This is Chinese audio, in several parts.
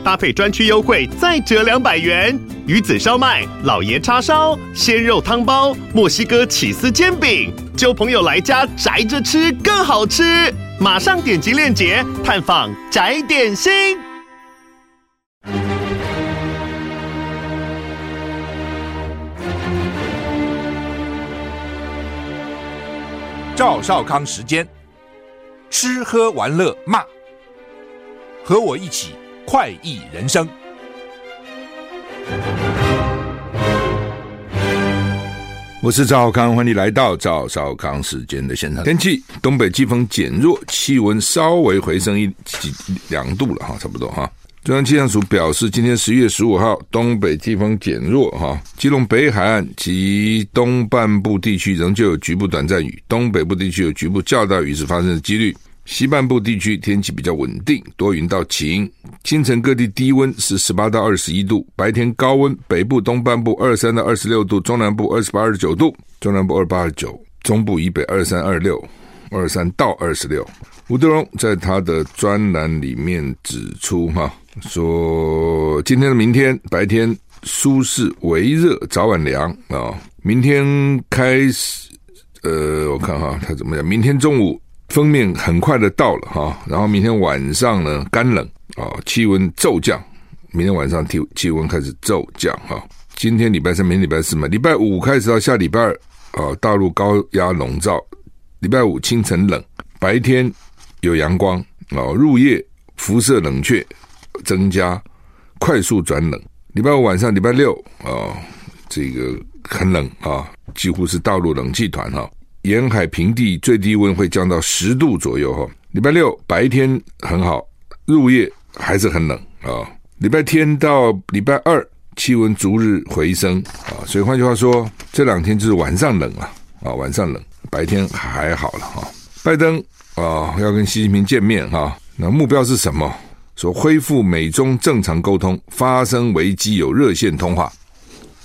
搭配专区优惠再折两百元。鱼子烧麦、老爷叉烧、鲜肉汤包、墨西哥起司煎饼，揪朋友来家宅着吃更好吃。马上点击链接探访宅点心。赵少康时间，吃喝玩乐骂，和我一起快意人生。我是赵少康，欢迎来到赵少康时间的现场。天气，东北季风减弱，气温稍微回升一几两度了哈，差不多哈。中央气象署表示，今天十一月十五号，东北季风减弱哈，基隆北海岸及东半部地区仍旧有局部短暂雨，东北部地区有局部较大雨势发生的几率。西半部地区天气比较稳定，多云到晴。清晨各地低温是十八到二十一度，白天高温，北部东半部二三到二十六度，中南部二十八二十九度，中南部二八二九，中部以北二三二六，二三到二十六。吴德荣在他的专栏里面指出，哈，说今天的明天白天舒适微热，早晚凉啊。明天开始，呃，我看哈，他怎么样？明天中午。封面很快的到了哈，然后明天晚上呢干冷啊，气温骤降。明天晚上气气温开始骤降哈。今天礼拜三，明天礼拜四嘛，礼拜五开始到下礼拜二啊，大陆高压笼罩。礼拜五清晨冷，白天有阳光啊，入夜辐射冷却增加，快速转冷。礼拜五晚上，礼拜六啊，这个很冷啊，几乎是大陆冷气团哈。沿海平地最低温会降到十度左右哈。礼拜六白天很好，入夜还是很冷啊。礼拜天到礼拜二气温逐日回升啊，所以换句话说，这两天就是晚上冷了啊，晚上冷，白天还好了哈。拜登啊要跟习近平见面哈，那目标是什么？说恢复美中正常沟通，发生危机有热线通话。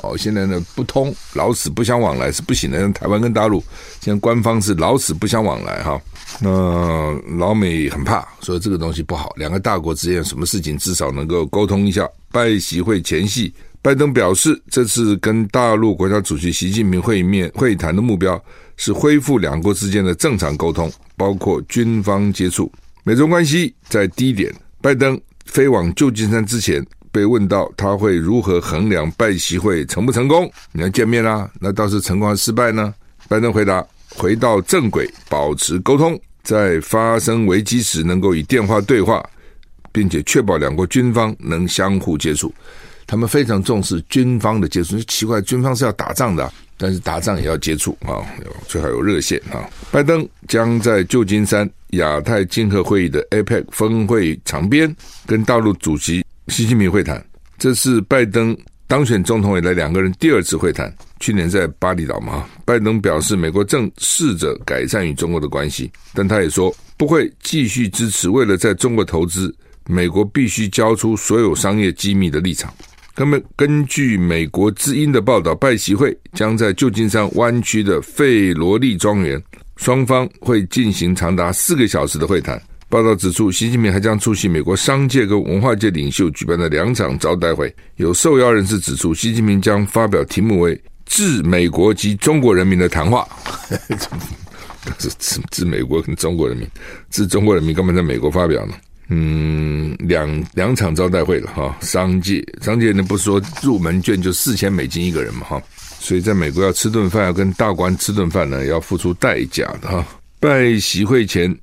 哦，现在呢不通，老死不相往来是不行的。台湾跟大陆，现在官方是老死不相往来哈。那老美很怕，说这个东西不好。两个大国之间什么事情至少能够沟通一下。拜习会前夕，拜登表示，这次跟大陆国家主席习近平会面会谈的目标是恢复两国之间的正常沟通，包括军方接触。美中关系在低点，拜登飞往旧金山之前。被问到他会如何衡量拜习会成不成功？你要见面啦、那倒是成功还是失败呢？拜登回答：回到正轨，保持沟通，在发生危机时能够以电话对话，并且确保两国军方能相互接触。他们非常重视军方的接触。奇怪，军方是要打仗的，但是打仗也要接触啊，最好有热线啊。拜登将在旧金山亚太经合会议的 APEC 峰会场边跟大陆主席。习近平会谈，这是拜登当选总统以来两个人第二次会谈。去年在巴厘岛嘛，拜登表示美国正试着改善与中国的关系，但他也说不会继续支持为了在中国投资，美国必须交出所有商业机密的立场。那么，根据美国之音的报道，拜习会将在旧金山湾区的费罗利庄园，双方会进行长达四个小时的会谈。报道指出，习近平还将出席美国商界跟文化界领袖举办的两场招待会。有受邀人士指出，习近平将发表题目为“致美国及中国人民的谈话”，是致美国跟中国人民，致中国人民干嘛在美国发表呢？嗯，两两场招待会了哈，商界商界呢不是说入门券就四千美金一个人嘛哈，所以在美国要吃顿饭，要跟大官吃顿饭呢，要付出代价的哈。拜习会前。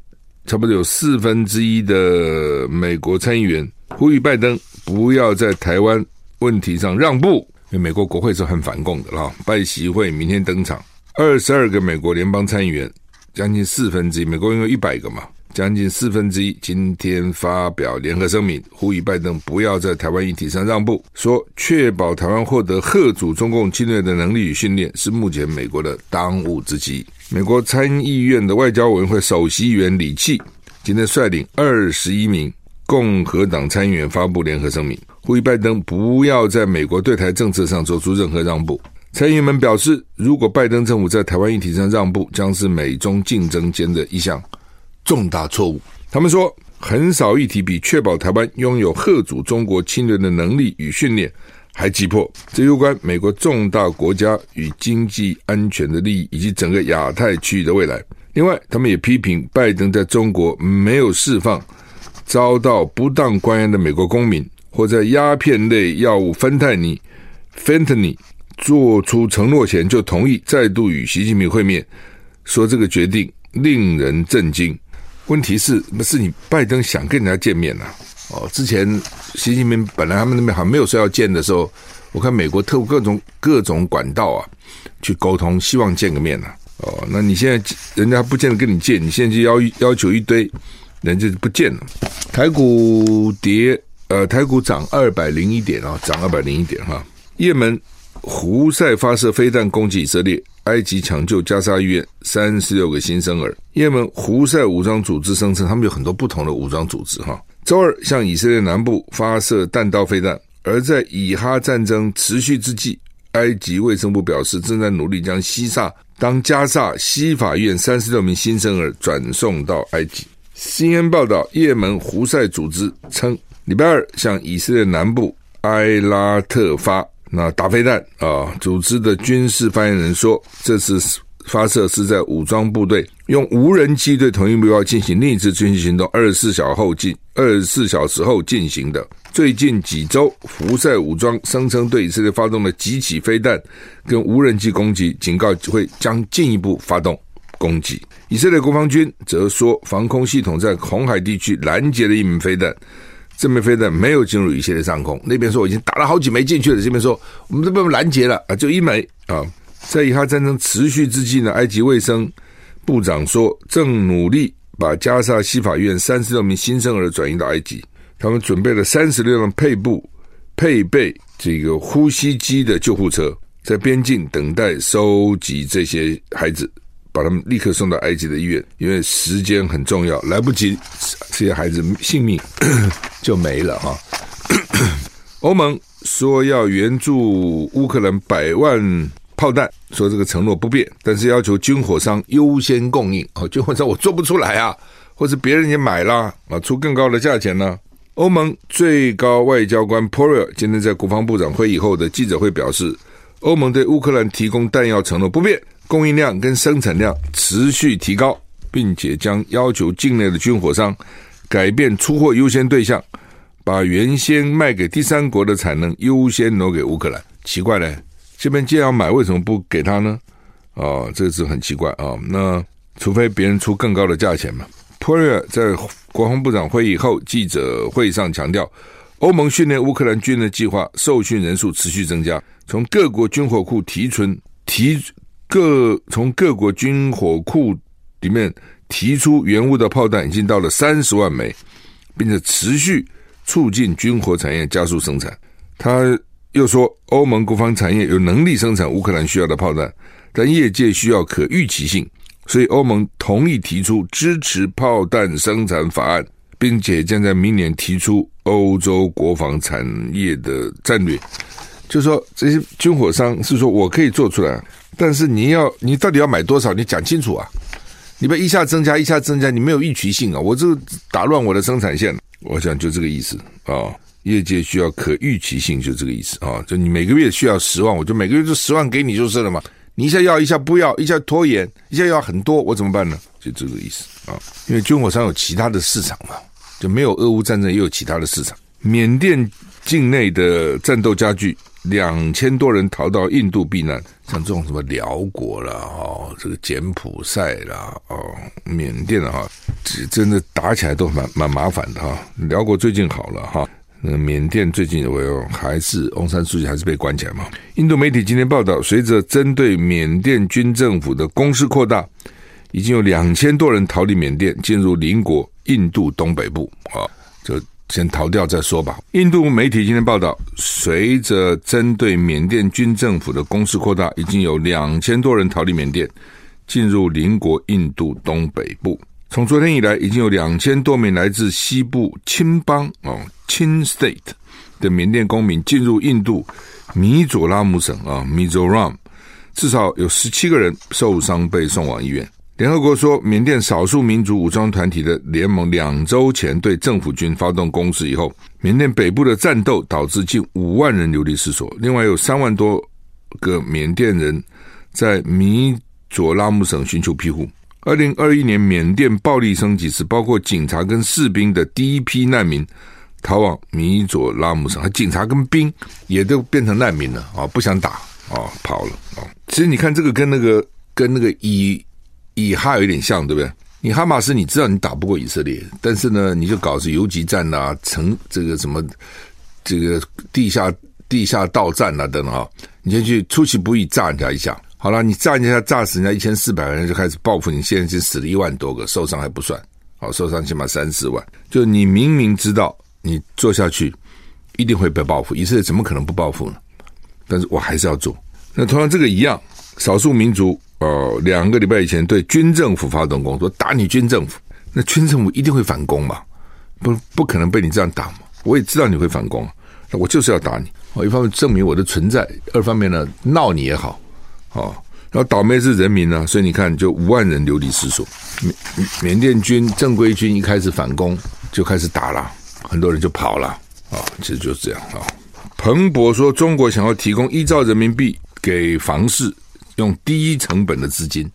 差不多有四分之一的美国参议员呼吁拜登不要在台湾问题上让步，因为美国国会是很反共的啦。拜习会明天登场，二十二个美国联邦参议员，将近四分之一，美国有一百个嘛，将近四分之一今天发表联合声明，呼吁拜登不要在台湾议题上让步，说确保台湾获得吓阻中共侵略的能力与训练是目前美国的当务之急。美国参议院的外交委员会首席议员李契今天率领二十一名共和党参议员发布联合声明，呼吁拜登不要在美国对台政策上做出任何让步。参议员们表示，如果拜登政府在台湾议题上让步，将是美中竞争间的一项重大错误。他们说，很少议题比确保台湾拥有吓阻中国侵略的能力与训练还急迫。这攸关美国重大国家与经济安全的利益，以及整个亚太区域的未来。另外，他们也批评拜登在中国没有释放遭到不当关押的美国公民，或在鸦片类药物芬太尼 f e n t a n y。做出承诺前就同意再度与习近平会面，说这个决定令人震惊。问题是，不是你拜登想跟人家见面呐、啊？哦，之前习近平本来他们那边还没有说要见的时候，我看美国特务各种各种管道啊去沟通，希望见个面呐、哦，那你现在人家不见得跟你见，你现在就要要求一堆，人家就不见了。台股跌，呃，台股涨二百零一点啊，涨二百零一点哈。叶门。胡塞发射飞弹攻击以色列，埃及抢救加沙医院三十六个新生儿。也门胡塞武装组织声称，他们有很多不同的武装组织哈。周二向以色列南部发射弹道飞弹，而在以哈战争持续之际，埃及卫生部表示正在努力将西萨当加萨西法院三十六名新生儿转送到埃及。新闻报道，也门胡塞组织称，礼拜二向以色列南部埃拉特发。那打飞弹啊！组织的军事发言人说，这次发射是在武装部队用无人机对同一目标进行另一次军事行动二十四小时后进二十四小时后进行的。最近几周，胡塞武装声称对以色列发动了几起飞弹跟无人机攻击，警告会将进一步发动攻击。以色列国防军则说，防空系统在红海地区拦截了一枚飞弹。这枚飞弹没有进入以色列上空，那边说我已经打了好几枚进去了，这边说我们这边拦截了啊，就一枚啊。在以哈战争持续之际呢，埃及卫生部长说正努力把加萨西法院三十六名新生儿转移到埃及，他们准备了三十六辆配部配备这个呼吸机的救护车，在边境等待收集这些孩子。把他们立刻送到埃及的医院，因为时间很重要，来不及，这些孩子性命 就没了哈。欧盟说要援助乌克兰百万炮弹，说这个承诺不变，但是要求军火商优先供应。哦，军火商我做不出来啊，或者别人也买了啊，出更高的价钱呢。欧盟最高外交官 p o r e l 今天在国防部长会议后的记者会表示，欧盟对乌克兰提供弹药承诺不变。供应量跟生产量持续提高，并且将要求境内的军火商改变出货优先对象，把原先卖给第三国的产能优先挪给乌克兰。奇怪嘞，这边既然要买，为什么不给他呢？哦，这是很奇怪啊、那除非别人出更高的价钱嘛。普瑞尔在国防部长会议后记者会上强调，欧盟训练乌克兰军人计划受训人数持续增加，从各国军火库提存提。各从各国军火库里面提出原物的炮弹已经到了三十万枚，并且持续促进军火产业加速生产。他又说，欧盟国防产业有能力生产乌克兰需要的炮弹，但业界需要可预期性，所以欧盟同意提出支持炮弹生产法案，并且将在明年提出欧洲国防产业的战略。就说，这些军火商是说我可以做出来。但是你要，你到底要买多少？你讲清楚啊！你别一下增加，一下增加，你没有预期性啊！我这打乱我的生产线。我想就这个意思啊。业界需要可预期性，就这个意思啊。就你每个月需要十万，我就每个月就十万给你就是了嘛。你一下要，一下不要，一下拖延，一下要很多，我怎么办呢？就这个意思啊。因为军火商有其他的市场嘛，就没有俄乌战争也有其他的市场。缅甸境内的战斗加剧。两千多人逃到印度避难，像这种什么辽国啦，哦，这个柬埔寨啦，哦，缅甸的哈，这真的打起来都蛮蛮麻烦的哈。辽国最近好了哈，那缅甸最近我有还是翁山书记还是被关起来嘛？印度媒体今天报道，随着针对缅甸军政府的攻势扩大，已经有两千多人逃离缅甸，进入邻国印度东北部啊，就。先逃掉再说吧。印度媒体今天报道，随着针对缅甸军政府的攻势扩大，已经有两千多人逃离缅甸，进入邻国印度东北部。从昨天以来，已经有两千多名来自西部钦邦哦钦 State 的缅甸公民进入印度米佐拉姆省啊 Mizoram，至少有十七个人受伤被送往医院。联合国说，缅甸少数民族武装团体的联盟两周前对政府军发动攻势以后，缅甸北部的战斗导致近五万人流离失所，另外有三万多个缅甸人在米佐拉姆省寻求庇护。二零二一年，缅甸暴力升级时，包括警察跟士兵的第一批难民逃往米佐拉姆省，警察跟兵也都变成难民了啊，不想打啊，跑了啊。其实你看这个跟那个跟那个以。以哈有点像，对不对？你哈马斯，你知道你打不过以色列，但是呢，你就搞是游击战啊，城这个什么这个地下地下道战啊等等啊，你先去出其不意炸人家一下，好了，你炸人家炸死人家一千四百个人，就开始报复，你现在已经死了一万多个，受伤还不算，好，受伤起码三四万，就你明明知道你做下去一定会被报复，以色列怎么可能不报复呢？但是我还是要做。那同样这个一样，少数民族。哦，两个礼拜以前对军政府发动攻势，打你军政府，那军政府一定会反攻嘛？不，不可能被你这样打嘛？我也知道你会反攻，那我就是要打你。哦，一方面证明我的存在，二方面呢闹你也好，哦，然后倒霉是人民呢，所以你看，就五万人流离失所。缅缅甸军正规军一开始反攻，就开始打了，很多人就跑了啊，其实就是这样啊。彭博说，中国想要提供一兆人民币给房市。用低成本的资金，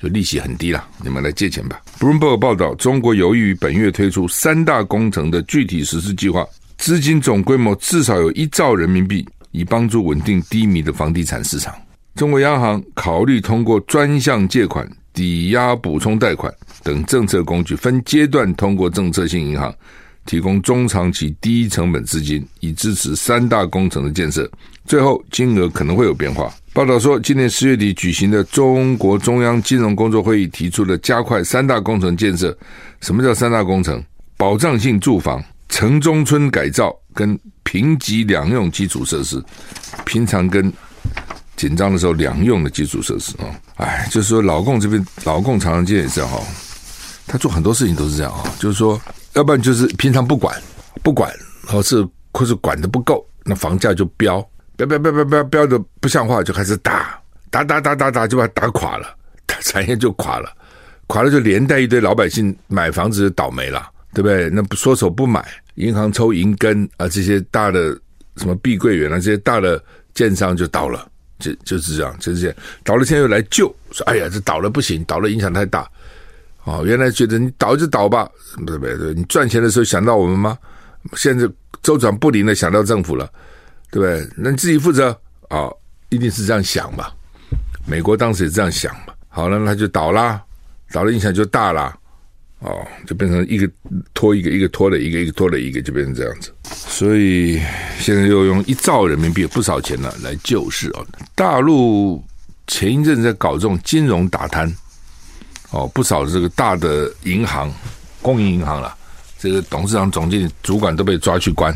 就利息很低了，你们来借钱吧。Bloomberg 报道，中国有意于本月推出三大工程的具体实施计划，资金总规模至少有一兆人民币，以帮助稳定低迷的房地产市场。中国央行考虑通过专项借款、抵押补充贷款等政策工具，分阶段通过政策性银行。提供中长期低成本资金，以支持三大工程的建设。最后金额可能会有变化。报道说，今年十月底举行的中国中央金融工作会议提出了加快三大工程建设。什么叫三大工程？保障性住房、城中村改造跟平级两用基础设施。平常跟紧张的时候两用的基础设施啊，哎，就是说老共这边老共常常见也是这样哈，他做很多事情都是这样啊，就是说。要不然就是平常不管，不管，或是或是管的不够，那房价就飙，飙飙飙飙飙飙的不像话，就开始打，打打打打打，就把它打垮了，产业就垮了，垮了就连带一堆老百姓买房子就倒霉了，对不对？那不缩手不买，银行抽银根啊，这些大的什么碧桂园啊，这些大的建商就倒了，就就是这样，就是这样，倒了现在又来救，说哎呀，这倒了不行，倒了影响太大。哦，原来觉得你倒就倒吧，对不对？你赚钱的时候想到我们吗？现在周转不灵的想到政府了，对不对？那你自己负责啊、哦，一定是这样想嘛。美国当时也这样想嘛。好了，那就倒啦，倒了影响就大了，哦，就变成一个拖一个，一个拖了一个，一个拖了一个，就变成这样子。所以现在又用一兆人民币不少钱了来救市啊。大陆前一阵在搞这种金融打贪。哦，不少这个大的银行、公营银行了，这个董事长、总经理、主管都被抓去关，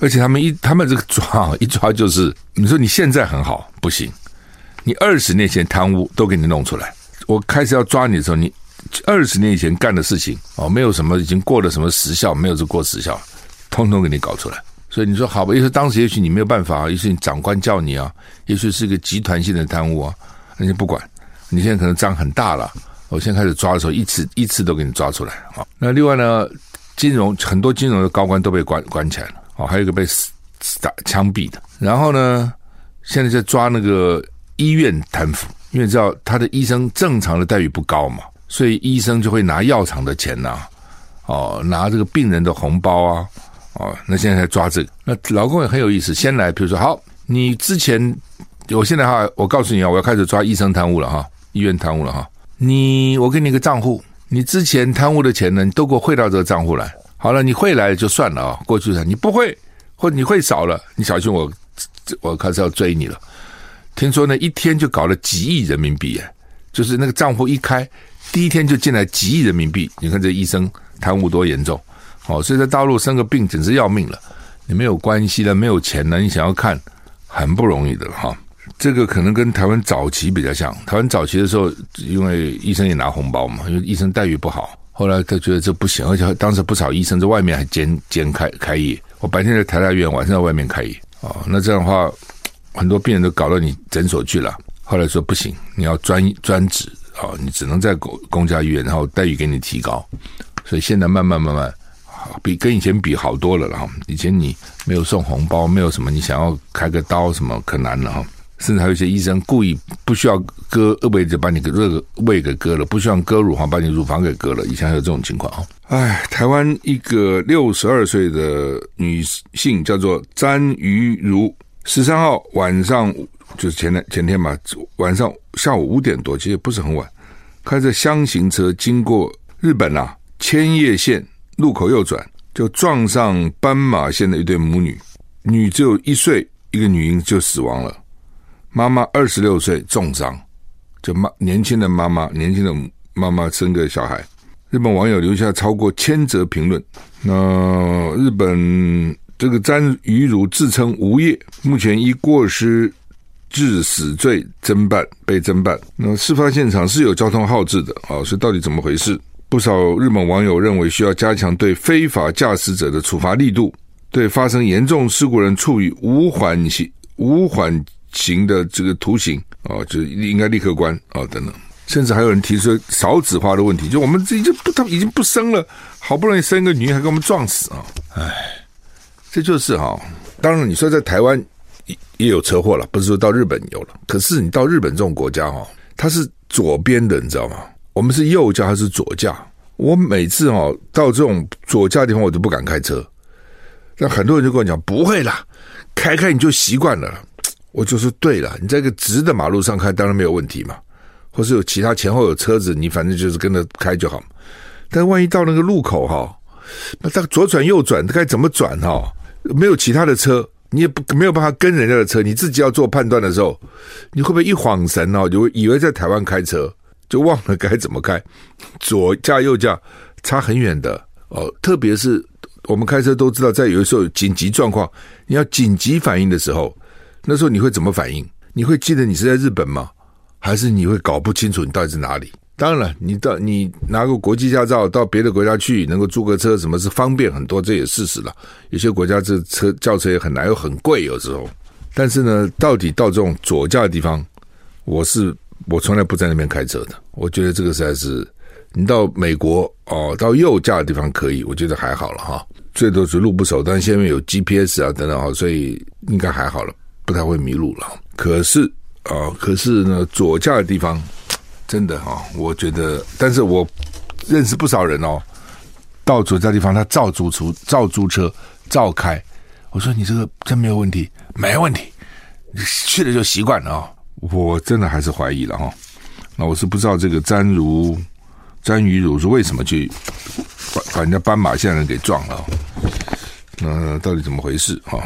而且他们一他们这个抓一抓就是，你说你现在很好不行，你二十年前贪污都给你弄出来，我开始要抓你的时候，你二十年以前干的事情哦，没有什么已经过了什么时效，没有这过时效，通通给你搞出来。所以你说好吧，也许当时也许你没有办法，也许你长官叫你啊，也许是一个集团性的贪污啊，那就不管，你现在可能账很大了。我现在开始抓的时候，一次一次都给你抓出来啊！那另外呢，金融很多金融的高官都被关关起来了哦，还有一个被打枪毙的。然后呢，现在在抓那个医院贪腐，因为知道他的医生正常的待遇不高嘛，所以医生就会拿药厂的钱呐、哦，拿这个病人的红包啊，哦，那现在在抓这个。那老公也很有意思，先来，比如说，好，你之前，我现在哈，我告诉你啊，我要开始抓医生贪污了哈，医院贪污了哈。你，我给你个账户，你之前贪污的钱呢，你都给我汇到这个账户来。好了，你汇来就算了啊，过去的你不会，或者你会少了，你小心我，我开始要追你了。听说呢，一天就搞了几亿人民币，哎，就是那个账户一开，第一天就进来几亿人民币。你看这医生贪污多严重，哦，所以在大陆生个病简直要命了。你没有关系了，没有钱了，你想要看，很不容易的哈。这个可能跟台湾早期比较像。台湾早期的时候，因为医生也拿红包嘛，因为医生待遇不好。后来他觉得这不行，而且当时不少医生在外面还兼兼开开业。我白天在台大医院，晚上在外面开业哦，那这样的话，很多病人都搞到你诊所去了。后来说不行，你要专专职啊，你只能在公公家医院，然后待遇给你提高。所以现在慢慢慢慢，比跟以前比好多了了哈。以前你没有送红包，没有什么，你想要开个刀什么可难了哈。甚至还有一些医生故意不需要割胃就把你个胃胃给割了，不需要割乳房把你乳房给割了。以前还有这种情况啊！哎，台湾一个六十二岁的女性叫做詹瑜如，十三号晚上就是前天前天嘛，晚上下午五点多，其实不是很晚，开着厢型车经过日本啊千叶县路口右转，就撞上斑马线的一对母女，女只有一岁，一个女婴就死亡了。妈妈二十六岁重伤，就妈年轻的妈妈，年轻的妈妈生个小孩。日本网友留下超过千则评论。那日本这个詹瑜如自称无业，目前已过失致死罪侦办被侦办。那事发现场是有交通号志的啊，所以到底怎么回事？不少日本网友认为需要加强对非法驾驶者的处罚力度，对发生严重事故人处以无缓刑无缓。刑的这个徒刑啊，就应该立刻关啊，等等，甚至还有人提出少子化的问题，就我们这已经不，他已经不生了，好不容易生一个女，还给我们撞死啊！哎，这就是哈。当然，你说在台湾也也有车祸了，不是说到日本有了，可是你到日本这种国家哈，它是左边的，你知道吗？我们是右驾还是左驾？我每次哈到这种左驾地方，我都不敢开车。但很多人就跟我讲，不会啦，开开你就习惯了。我就说对了，你在一个直的马路上开，当然没有问题嘛。或是有其他前后有车子，你反正就是跟着开就好。但万一到那个路口哈，那他左转右转，他该怎么转哈？没有其他的车，你也不没有办法跟人家的车，你自己要做判断的时候，你会不会一晃神哦，就以为在台湾开车，就忘了该怎么开？左驾右驾差很远的哦。特别是我们开车都知道，在有的时候紧急状况，你要紧急反应的时候。那时候你会怎么反应？你会记得你是在日本吗？还是你会搞不清楚你到底是哪里？当然了，你到你拿个国际驾照到别的国家去，能够租个车，什么是方便很多，这也事实了。有些国家这车轿车也很难，又很贵，有时候。但是呢，到底到这种左驾的地方，我是我从来不在那边开车的。我觉得这个实在是，你到美国哦，到右驾的地方可以，我觉得还好了哈。最多是路不熟，但是现在有 GPS 啊等等哈，所以应该还好了。不太会迷路了，可是啊、可是呢，左驾的地方真的哈、哦，我觉得，但是我认识不少人哦，到左驾地方他照租出照租车照开，我说你这个真没有问题，没问题，去了就习惯了啊、哦，我真的还是怀疑了哈、哦，那我是不知道这个詹如詹瑜如是为什么去把把人家斑马线人给撞了，那到底怎么回事哈？哦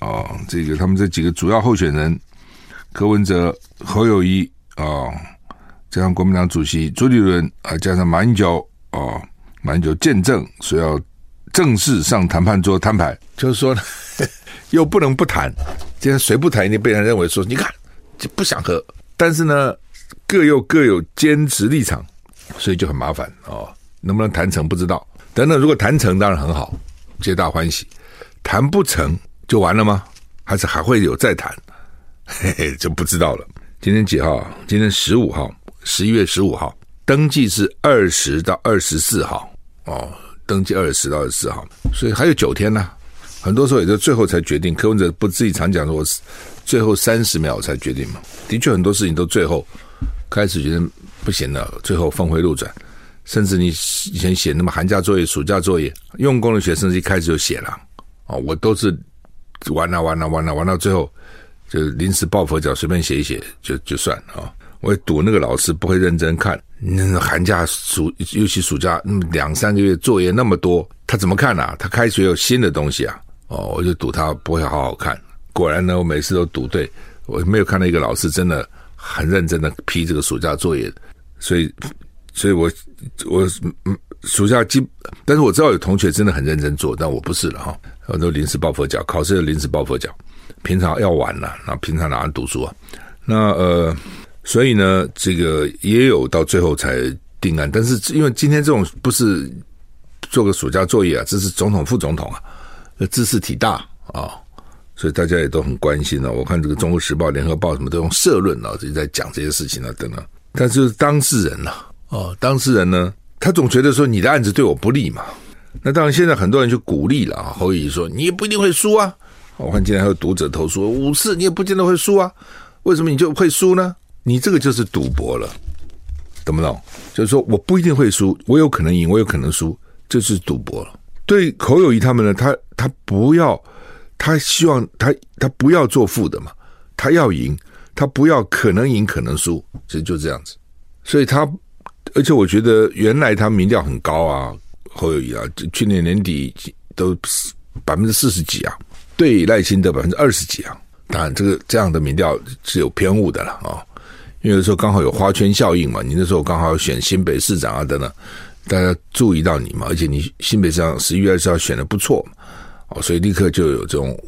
啊，这个他们这几个主要候选人，柯文哲、侯友宜啊，加上国民党主席朱立伦啊，加上马英九啊，马英九见证说要正式上谈判桌摊牌，就是说呢，又不能不谈，今天谁不谈，一定被人认为说，你看就不想和，但是呢，各又各有坚持立场，所以就很麻烦哦，能不能谈成不知道，等等，如果谈成当然很好，皆大欢喜，谈不成。就完了吗？还是还会有再谈？嘿嘿，就不知道了。今天几号？今天十五号，十一月十五号，登记是二十到二十四号哦，登记二十到二十四号，所以还有九天呢。很多时候也就最后才决定。柯文哲不自己常讲说，我最后三十秒才决定嘛。的确，很多事情都最后开始觉得不行了，最后峰回路转。甚至你以前写那么寒假作业、暑假作业，用功的学生一开始就写了哦，我都是。玩了玩了玩了玩到最后，就临时抱佛脚，随便写一写就就算了啊！我也赌那个老师不会认真看，那寒假暑尤其暑假那么两三个月作业那么多，他怎么看啊？他开学有新的东西啊！哦，我就赌他不会好好看。果然呢，我每次都赌对，我没有看到一个老师真的很认真的批这个暑假作业，所以，所以我我嗯暑假基，但是我知道有同学真的很认真做，但我不是了哈。我都临时抱佛脚，考试的临时抱佛脚，平常要玩了，那平常哪能读书啊？那呃，所以呢，这个也有到最后才定案，但是因为今天这种不是做个暑假作业啊，这是总统副总统啊，知识体大啊，所以大家也都很关心了。我看这个《中国时报》《联合报》什么都用社论啊，就在讲这些事情啊等等。但是当事人呢，哦，当事人呢，他总觉得说你的案子对我不利嘛。那当然，现在很多人就鼓励了啊。侯友宜说：“你也不一定会输啊。”我看今天还有读者投诉：“五次你也不见得会输啊，为什么你就会输呢？你这个就是赌博了，懂不懂？就是说我不一定会输，我有可能赢，我有可能输，这是赌博了。对侯友谊他们呢，他他不要，他希望他他不要做负的嘛，他要赢，他不要可能赢可能输，其实就这样子。所以他，而且我觉得原来他民调很高啊。”侯友谊啊，去年年底都百分之四十几啊，对赖清德百分之二十几啊。当然，这个这样的民调是有偏误的了啊，因为有时候刚好有花圈效应嘛。你那时候刚好选新北市长啊等等，大家注意到你嘛，而且你新北市长十一月二十号选的不错，哦，所以立刻就有这种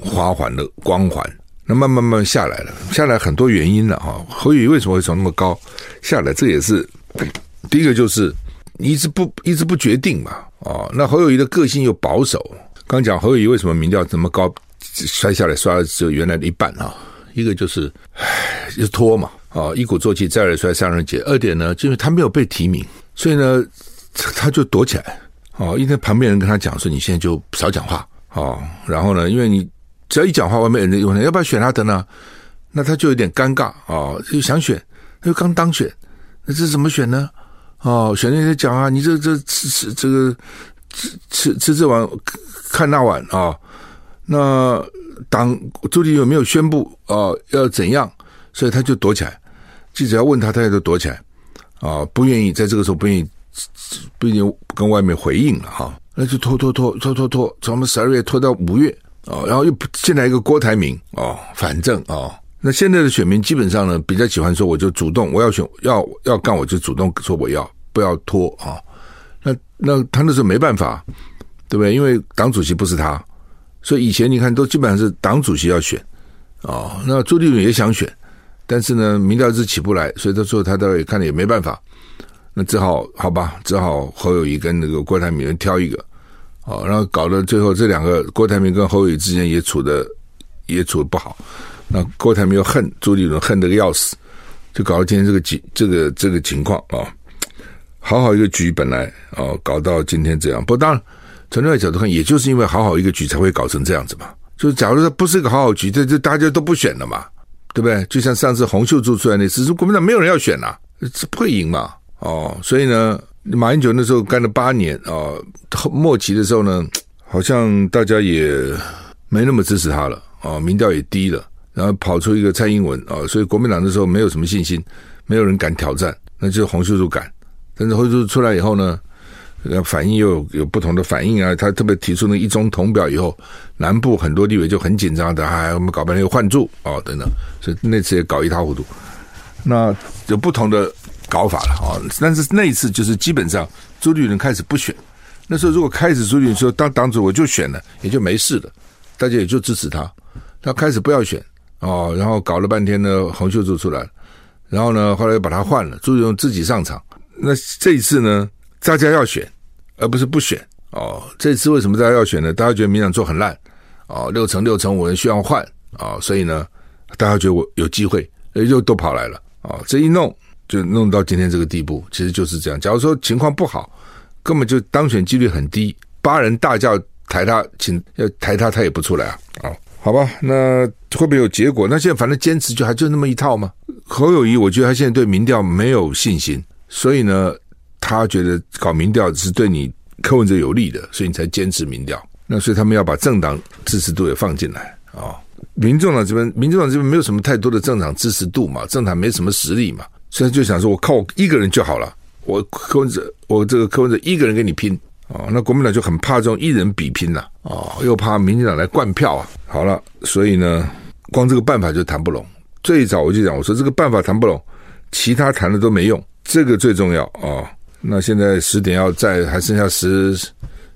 花环的光环。那慢慢慢下来了，下来很多原因了哈。侯友宜为什么会从那么高下来？这也是第一个就是。你一直不一直不决定嘛？哦，那侯友宜的个性又保守。刚讲侯友宜为什么民调这么高，摔下来摔了只有原来的一半啊？一个就是，唉，就拖嘛。哦，一鼓作气，再而衰，三而竭。二点呢，就是他没有被提名，所以呢，他就躲起来。哦，因为旁边人跟他讲说：“你现在就少讲话。”哦，然后呢，因为你只要一讲话，外面人就问：“要不要选他的呢？”那他就有点尴尬哦，就想选，他又刚当选，那这怎么选呢？哦，选那些讲啊，你这这吃吃这个吃吃吃这碗看那碗啊、那党朱立伦有没有宣布啊、哦、要怎样？所以他就躲起来，记者要问他，他也都躲起来啊、不愿意在这个时候不愿意不愿意跟外面回应了哈、那就拖拖拖拖拖拖，从我们十二月拖到五月啊、然后又进来一个郭台铭哦，反正啊。那现在的选民基本上呢，比较喜欢说，我就主动，我要选，要要干，我就主动说我要，不要拖啊。那那他那时候没办法，对不对？因为党主席不是他，所以以前你看都基本上是党主席要选啊。那朱立伦也想选，但是呢，民调是起不来，所以他说他倒也看了也没办法，那只好好吧，只好侯友谊跟那个郭台铭挑一个哦，然后搞得最后这两个郭台铭跟侯友谊之间也处的也处的不好。那郭台铭又恨朱立伦，恨得个要死，就搞到今天这个局，这个这个情况啊。好好一个局，本来哦，搞到今天这样。不当然，从另外角度看，也就是因为好好一个局，才会搞成这样子嘛。就是假如说不是一个好好局，这这大家都不选了嘛，对不对？就像上次洪秀柱出来那次，是国民党没有人要选呐，这不会赢嘛。哦，所以呢，马英九那时候干了八年啊，末期的时候呢，好像大家也没那么支持他了啊，民调也低了。然后跑出一个蔡英文啊，所以国民党那时候没有什么信心，没有人敢挑战，那就是洪秀柱敢。但是洪秀柱出来以后呢，反应又有，有不同的反应啊。他特别提出那一中统表以后，南部很多地委就很紧张的，哎，我们搞半天又换柱啊等等，所以那次也搞一塌糊涂。那有不同的搞法了啊，但是那一次就是基本上朱立伦开始不选。那时候如果开始朱立伦说当党主我就选了，也就没事了，大家也就支持他。他开始不要选。哦，然后搞了半天呢，洪秀柱出来了，然后呢，后来又把他换了，朱立伦自己上场。那这一次呢，大家要选，而不是不选。哦，这次为什么大家要选呢？大家觉得民党做很烂，哦，六成六成五人需要换，啊、哦，所以呢，大家觉得我有机会，又都跑来了，啊、哦，这一弄就弄到今天这个地步，其实就是这样。假如说情况不好，根本就当选几率很低，八人大叫抬他，请要抬他，他也不出来啊，哦。好吧，那会不会有结果？那现在反正坚持就还就那么一套吗？侯友谊，我觉得他现在对民调没有信心，所以呢，他觉得搞民调是对你柯文哲有利的，所以你才坚持民调。那所以他们要把政党支持度也放进来啊、民众党这边，民众党这边没有什么太多的政党支持度嘛，政党没什么实力嘛，所以就想说我靠我一个人就好了，我柯文哲，我这个柯文哲一个人跟你拼。哦，那国民党就很怕这种一人比拼呐、啊，又怕民进党来灌票啊。好了，所以呢，光这个办法就谈不拢。最早我就讲，我说这个办法谈不拢，其他谈的都没用，这个最重要啊、那现在十点要再还剩下十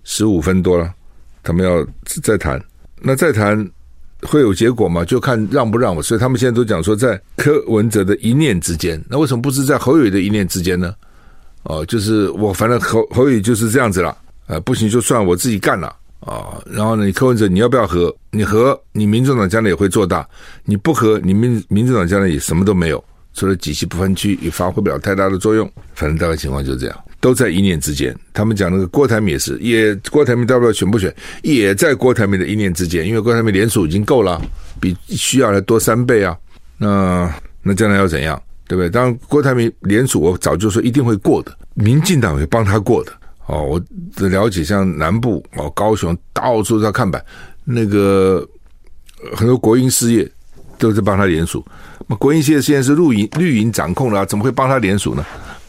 十五分多了，他们要再谈，那再谈，会有结果吗？就看让不让我。所以他们现在都讲说，在柯文哲的一念之间，那为什么不是在侯友的一念之间呢？哦，就是我反正侯侯友就是这样子了，呃，不行就算我自己干了啊。然后呢，你柯文哲你要不要和？你和你民众党将来也会做大，你不和你民民众党将来也什么都没有，除了几席不分区也发挥不了太大的作用。反正大概情况就是这样，都在一念之间。他们讲那个郭台铭也是，也郭台铭大不了选不选，也在郭台铭的一念之间，因为郭台铭连署已经够了，比需要的多三倍啊。那那将来要怎样？对不对？当然，郭台铭连署，我早就说一定会过的，民进党会帮他过的。哦，我的了解，像南部哦，高雄到处在看板，那个很多国营事业都是帮他联署。那国营事业现在是绿营绿营掌控了，怎么会帮他联署呢？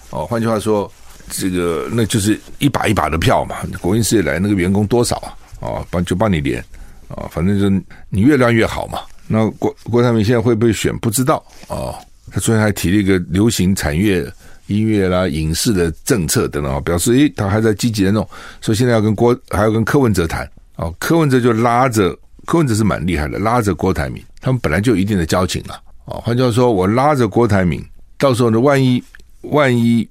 哦，换句话说，这个那就是一把一把的票嘛。国营事业来那个员工多少啊？哦，帮就帮你连啊，反正就你越乱越好嘛。那郭郭台铭现在会不会选？不知道哦。他昨天还提了一个流行产业、音乐啦、影视的政策等等，表示诶，他还在积极的弄，所以现在要跟郭，还要跟柯文哲谈。哦，柯文哲就拉着柯文哲是蛮厉害的，拉着郭台铭，他们本来就有一定的交情了。啊，换句话说，我拉着郭台铭，到时候呢，万一万一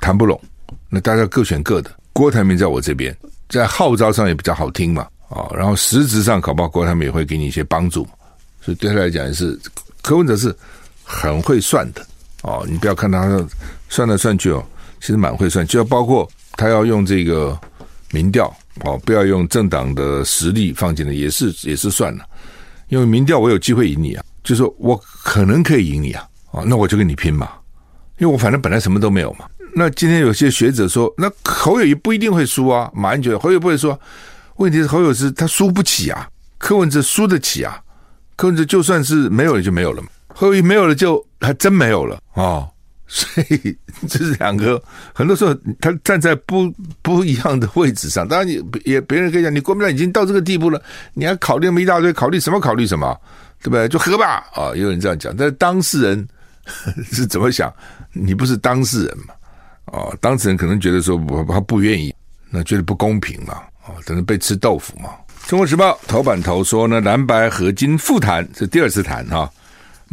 谈不拢，那大家各选各的。郭台铭在我这边，在号召上也比较好听嘛。啊，然后实质上搞不好郭台铭也会给你一些帮助，所以对他来讲也是柯文哲是。很会算的哦，你不要看他算来算去哦，其实蛮会算，就要包括他要用这个民调哦，不要用政党的实力放进来，也是也是算了。因为民调我有机会赢你啊，就是说我可能可以赢你啊，哦，那我就跟你拼嘛，因为我反正本来什么都没有嘛。那今天有些学者说，那侯友谊不一定会输啊，马英九侯友不会输，问题是侯友宜是他输不起啊，柯文哲输得起啊，柯文哲就算是没有了就没有了嘛。侯友谊没有了，就还真没有了哦。所以这是两个，很多时候他站在不不一样的位置上。当然，你也别人可以讲，你国民党已经到这个地步了，你还考虑那么一大堆，考虑什么？考虑什么？对不对？就和吧啊！有人这样讲，但是当事人是怎么想？你不是当事人嘛？啊，当事人可能觉得说，我他不愿意，那觉得不公平嘛？啊，等于被吃豆腐嘛？中国时报头版头说呢，蓝白合金复谈，是第二次谈哈。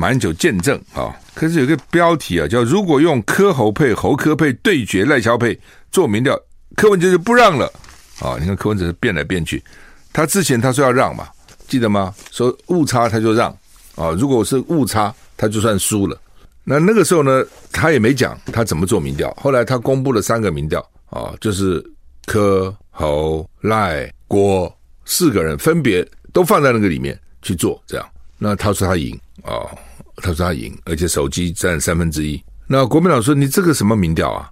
马英九见证啊，可是有个标题啊，叫“如果用柯侯配、侯柯配对决赖萧配做民调，柯文哲就不让了啊！你看柯文哲是变来变去，他之前他说要让嘛，记得吗？说误差他就让啊，如果是误差，他就算输了。那那个时候呢，他也没讲他怎么做民调。后来他公布了三个民调啊，就是柯侯赖郭四个人分别都放在那个里面去做，这样。那他说他赢啊，他说他赢，而且手机占三分之一。那国民党说，你这个什么民调啊？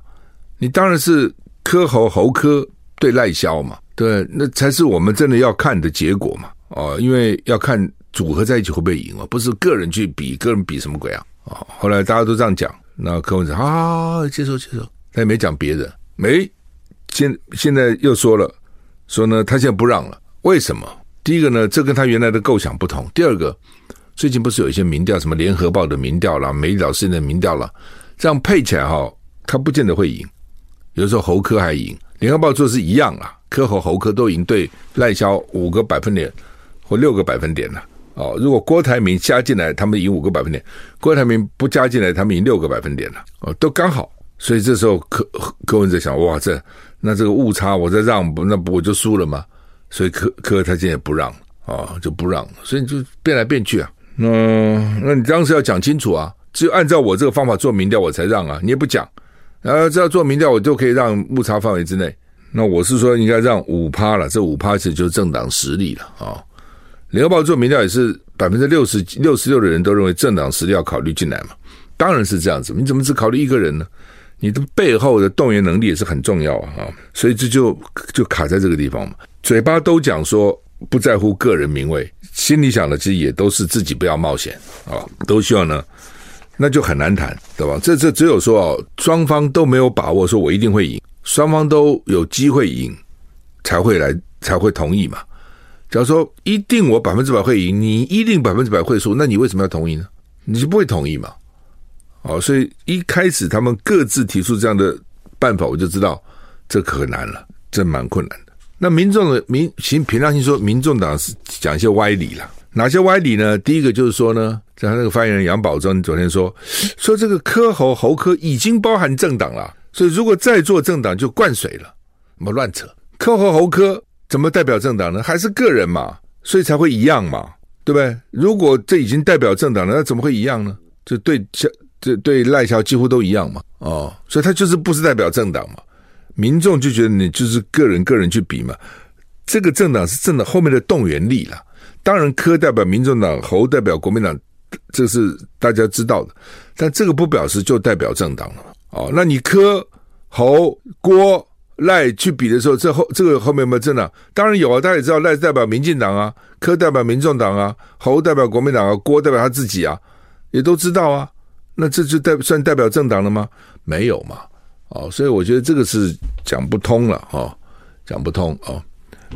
你当然是柯侯侯柯对赖萧嘛，对，那才是我们真的要看的结果嘛。哦，因为要看组合在一起会不会赢嘛，不是个人去比，个人比什么鬼啊？哦，后来大家都这样讲，那柯文哲啊，接受接受，他也没讲别的，没，现现在又说了，说呢，他现在不让了，为什么？第一个呢，这跟他原来的构想不同。第二个，最近不是有一些民调，什么联合报的民调啦，美丽岛事件的民调啦，这样配起来哈，他不见得会赢。有时候侯科还赢，联合报做的是一样啦，柯侯侯科都赢，对赖萧五个百分点或六个百分点了。哦，如果郭台铭加进来，他们赢五个百分点；郭台铭不加进来，他们赢六个百分点了。哦，都刚好。所以这时候柯柯文哲想，哇，这那这个误差我再让，那不我就输了吗？所以柯柯他现在不让啊，就不让，所以就变来变去啊。那那你当时要讲清楚啊，只有按照我这个方法做民调，我才让啊。你也不讲，然后只要做民调，我就可以让误差范围之内。那我是说应该让五趴了，这五趴其实就是政党实力了啊。联合报做民调也是百分之六十六十六的人都认为政党实力要考虑进来嘛，当然是这样子。你怎么只考虑一个人呢？你的背后的动员能力也是很重要啊。所以这就就卡在这个地方嘛。嘴巴都讲说不在乎个人名位，心里想的其实也都是自己不要冒险啊，都希望呢，那就很难谈，对吧？这这只有说哦，双方都没有把握，说我一定会赢，双方都有机会赢，才会来才会同意嘛。假如说一定我百分之百会赢，你一定百分之百会输，那你为什么要同意呢？你就不会同意嘛？哦，所以一开始他们各自提出这样的办法，我就知道这可难了，这蛮困难的。那民众的民行凭良心说，民众党是讲一些歪理了。哪些歪理呢？第一个就是说呢，在他那个发言人杨宝珍昨天说，说这个科侯侯科已经包含政党了，所以如果再做政党就灌水了，什么乱扯？科侯侯科怎么代表政党呢？还是个人嘛，所以才会一样嘛，对不对？如果这已经代表政党了，那怎么会一样呢？就对这这对赖萧几乎都一样嘛，哦，所以他就是不是代表政党嘛，民众就觉得你就是个人个人去比嘛，这个政党是政党后面的动员力了。当然，柯代表民众党，侯代表国民党，这是大家知道的。但这个不表示就代表政党了。哦，那你柯、侯、郭、赖去比的时候，这后这个后面有没有政党？当然有啊，大家也知道赖代表民进党啊，柯代表民众党啊，侯代表国民党啊，郭代表他自己啊，也都知道啊。那这就代算代表政党了吗？没有嘛。哦，所以我觉得这个是讲不通了哦，讲不通哦。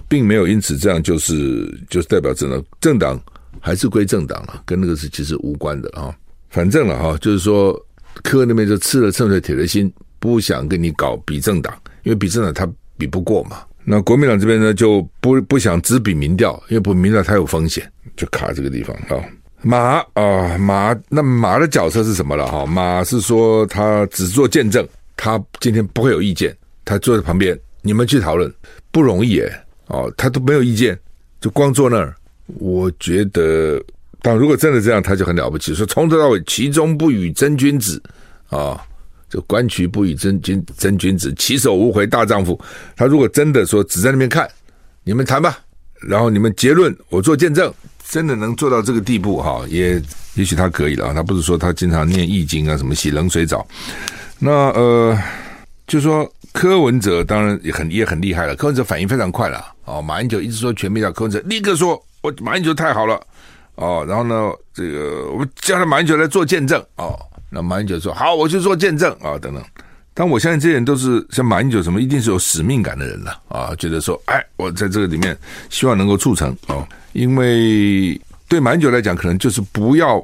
并没有因此这样就是就是代表政党，政党还是归政党了，跟那个是其实无关的啊。反正了哈，就是说柯那边就吃了秤水铁了心，不想跟你搞比政党，因为比政党他比不过嘛。那国民党这边呢就不不想只比民调，因为不民调太有风险，就卡这个地方啊。马啊马，那马的角色是什么了哈？马是说他只做见证，他今天不会有意见，他坐在旁边，你们去讨论不容易诶。哦，他都没有意见，就光坐那儿。我觉得，但如果真的这样，他就很了不起。说从头到尾，其中不与真君子啊、就观其不与真君真君子，其手无回大丈夫。他如果真的说只在那边看，你们谈吧，然后你们结论，我做见证，真的能做到这个地步哈、也也许他可以了。他不是说他经常念易经啊，什么洗冷水澡，那呃，就说。柯文哲当然也很也很厉害了，柯文哲反应非常快了哦。马英九一直说全面叫柯文哲，立刻说我马英九太好了哦。然后呢，这个我们叫他马英九来做见证哦。那马英九说好，我去做见证啊、哦、等等。但我相信这些人都是像马英九什么，一定是有使命感的人了啊、觉得说哎，我在这个里面希望能够促成哦。因为对马英九来讲，可能就是不要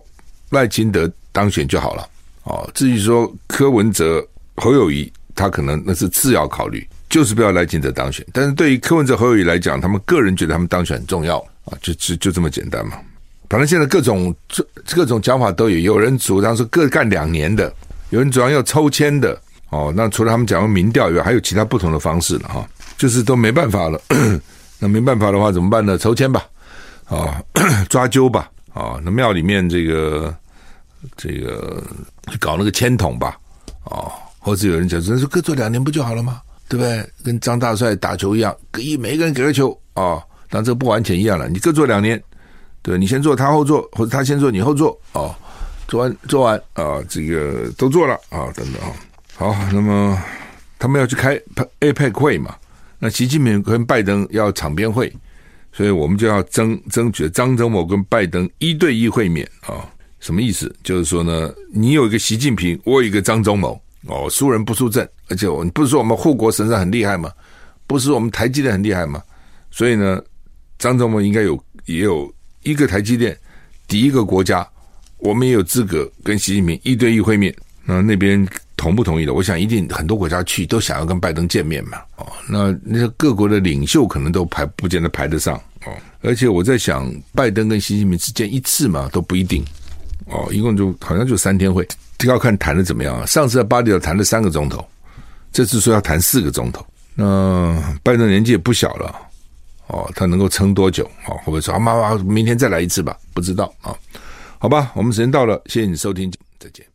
赖清德当选就好了哦。至于说柯文哲、侯友谊。他可能那是次要考虑，就是不要赖清德当选。但是对于柯文哲、侯友宜来讲，他们个人觉得他们当选很重要啊，就就就这么简单嘛。反正现在各种这各种讲法都有，有人主张说各干两年的，有人主张要抽签的哦。那除了他们讲的民调以外，还有其他不同的方式了哈。就是都没办法了，那没办法的话怎么办呢？抽签吧，啊，抓阄吧，啊，那庙里面这个这个搞那个签筒吧，啊。或者有人讲说，各做两年不就好了吗？对不对？跟张大帅打球一样，可以每一个人给个球啊、哦，当这个不完全一样了。你各做两年，对，你先做，他后做，或者他先做，你后做哦。做完做完啊，这个都做了啊，等等啊。好，那么他们要去开 APEC 会嘛？那习近平跟拜登要场边会，所以我们就要争争取张忠谋跟拜登一对一会面啊。什么意思？就是说呢，你有一个习近平，我有一个张忠谋。哦，输人不输阵，而且我不是说我们护国神山很厉害吗？不是我们台积电很厉害吗？所以呢，张忠谋应该有也有一个台积电，第一个国家，我们也有资格跟习近平一对一会面。那那边同不同意的？我想一定很多国家去都想要跟拜登见面嘛。哦，那那些各国的领袖可能都排不见得排得上哦。而且我在想，拜登跟习近平之间一次嘛都不一定。哦，一共就好像就三天会。要看谈的怎么样啊？上次在巴黎要谈了三个钟头，这次说要谈四个钟头。那拜登年纪也不小了，哦，他能够撑多久？哦，会不会说啊，妈妈，明天再来一次吧？不知道啊。好吧，我们时间到了，谢谢你收听，再见。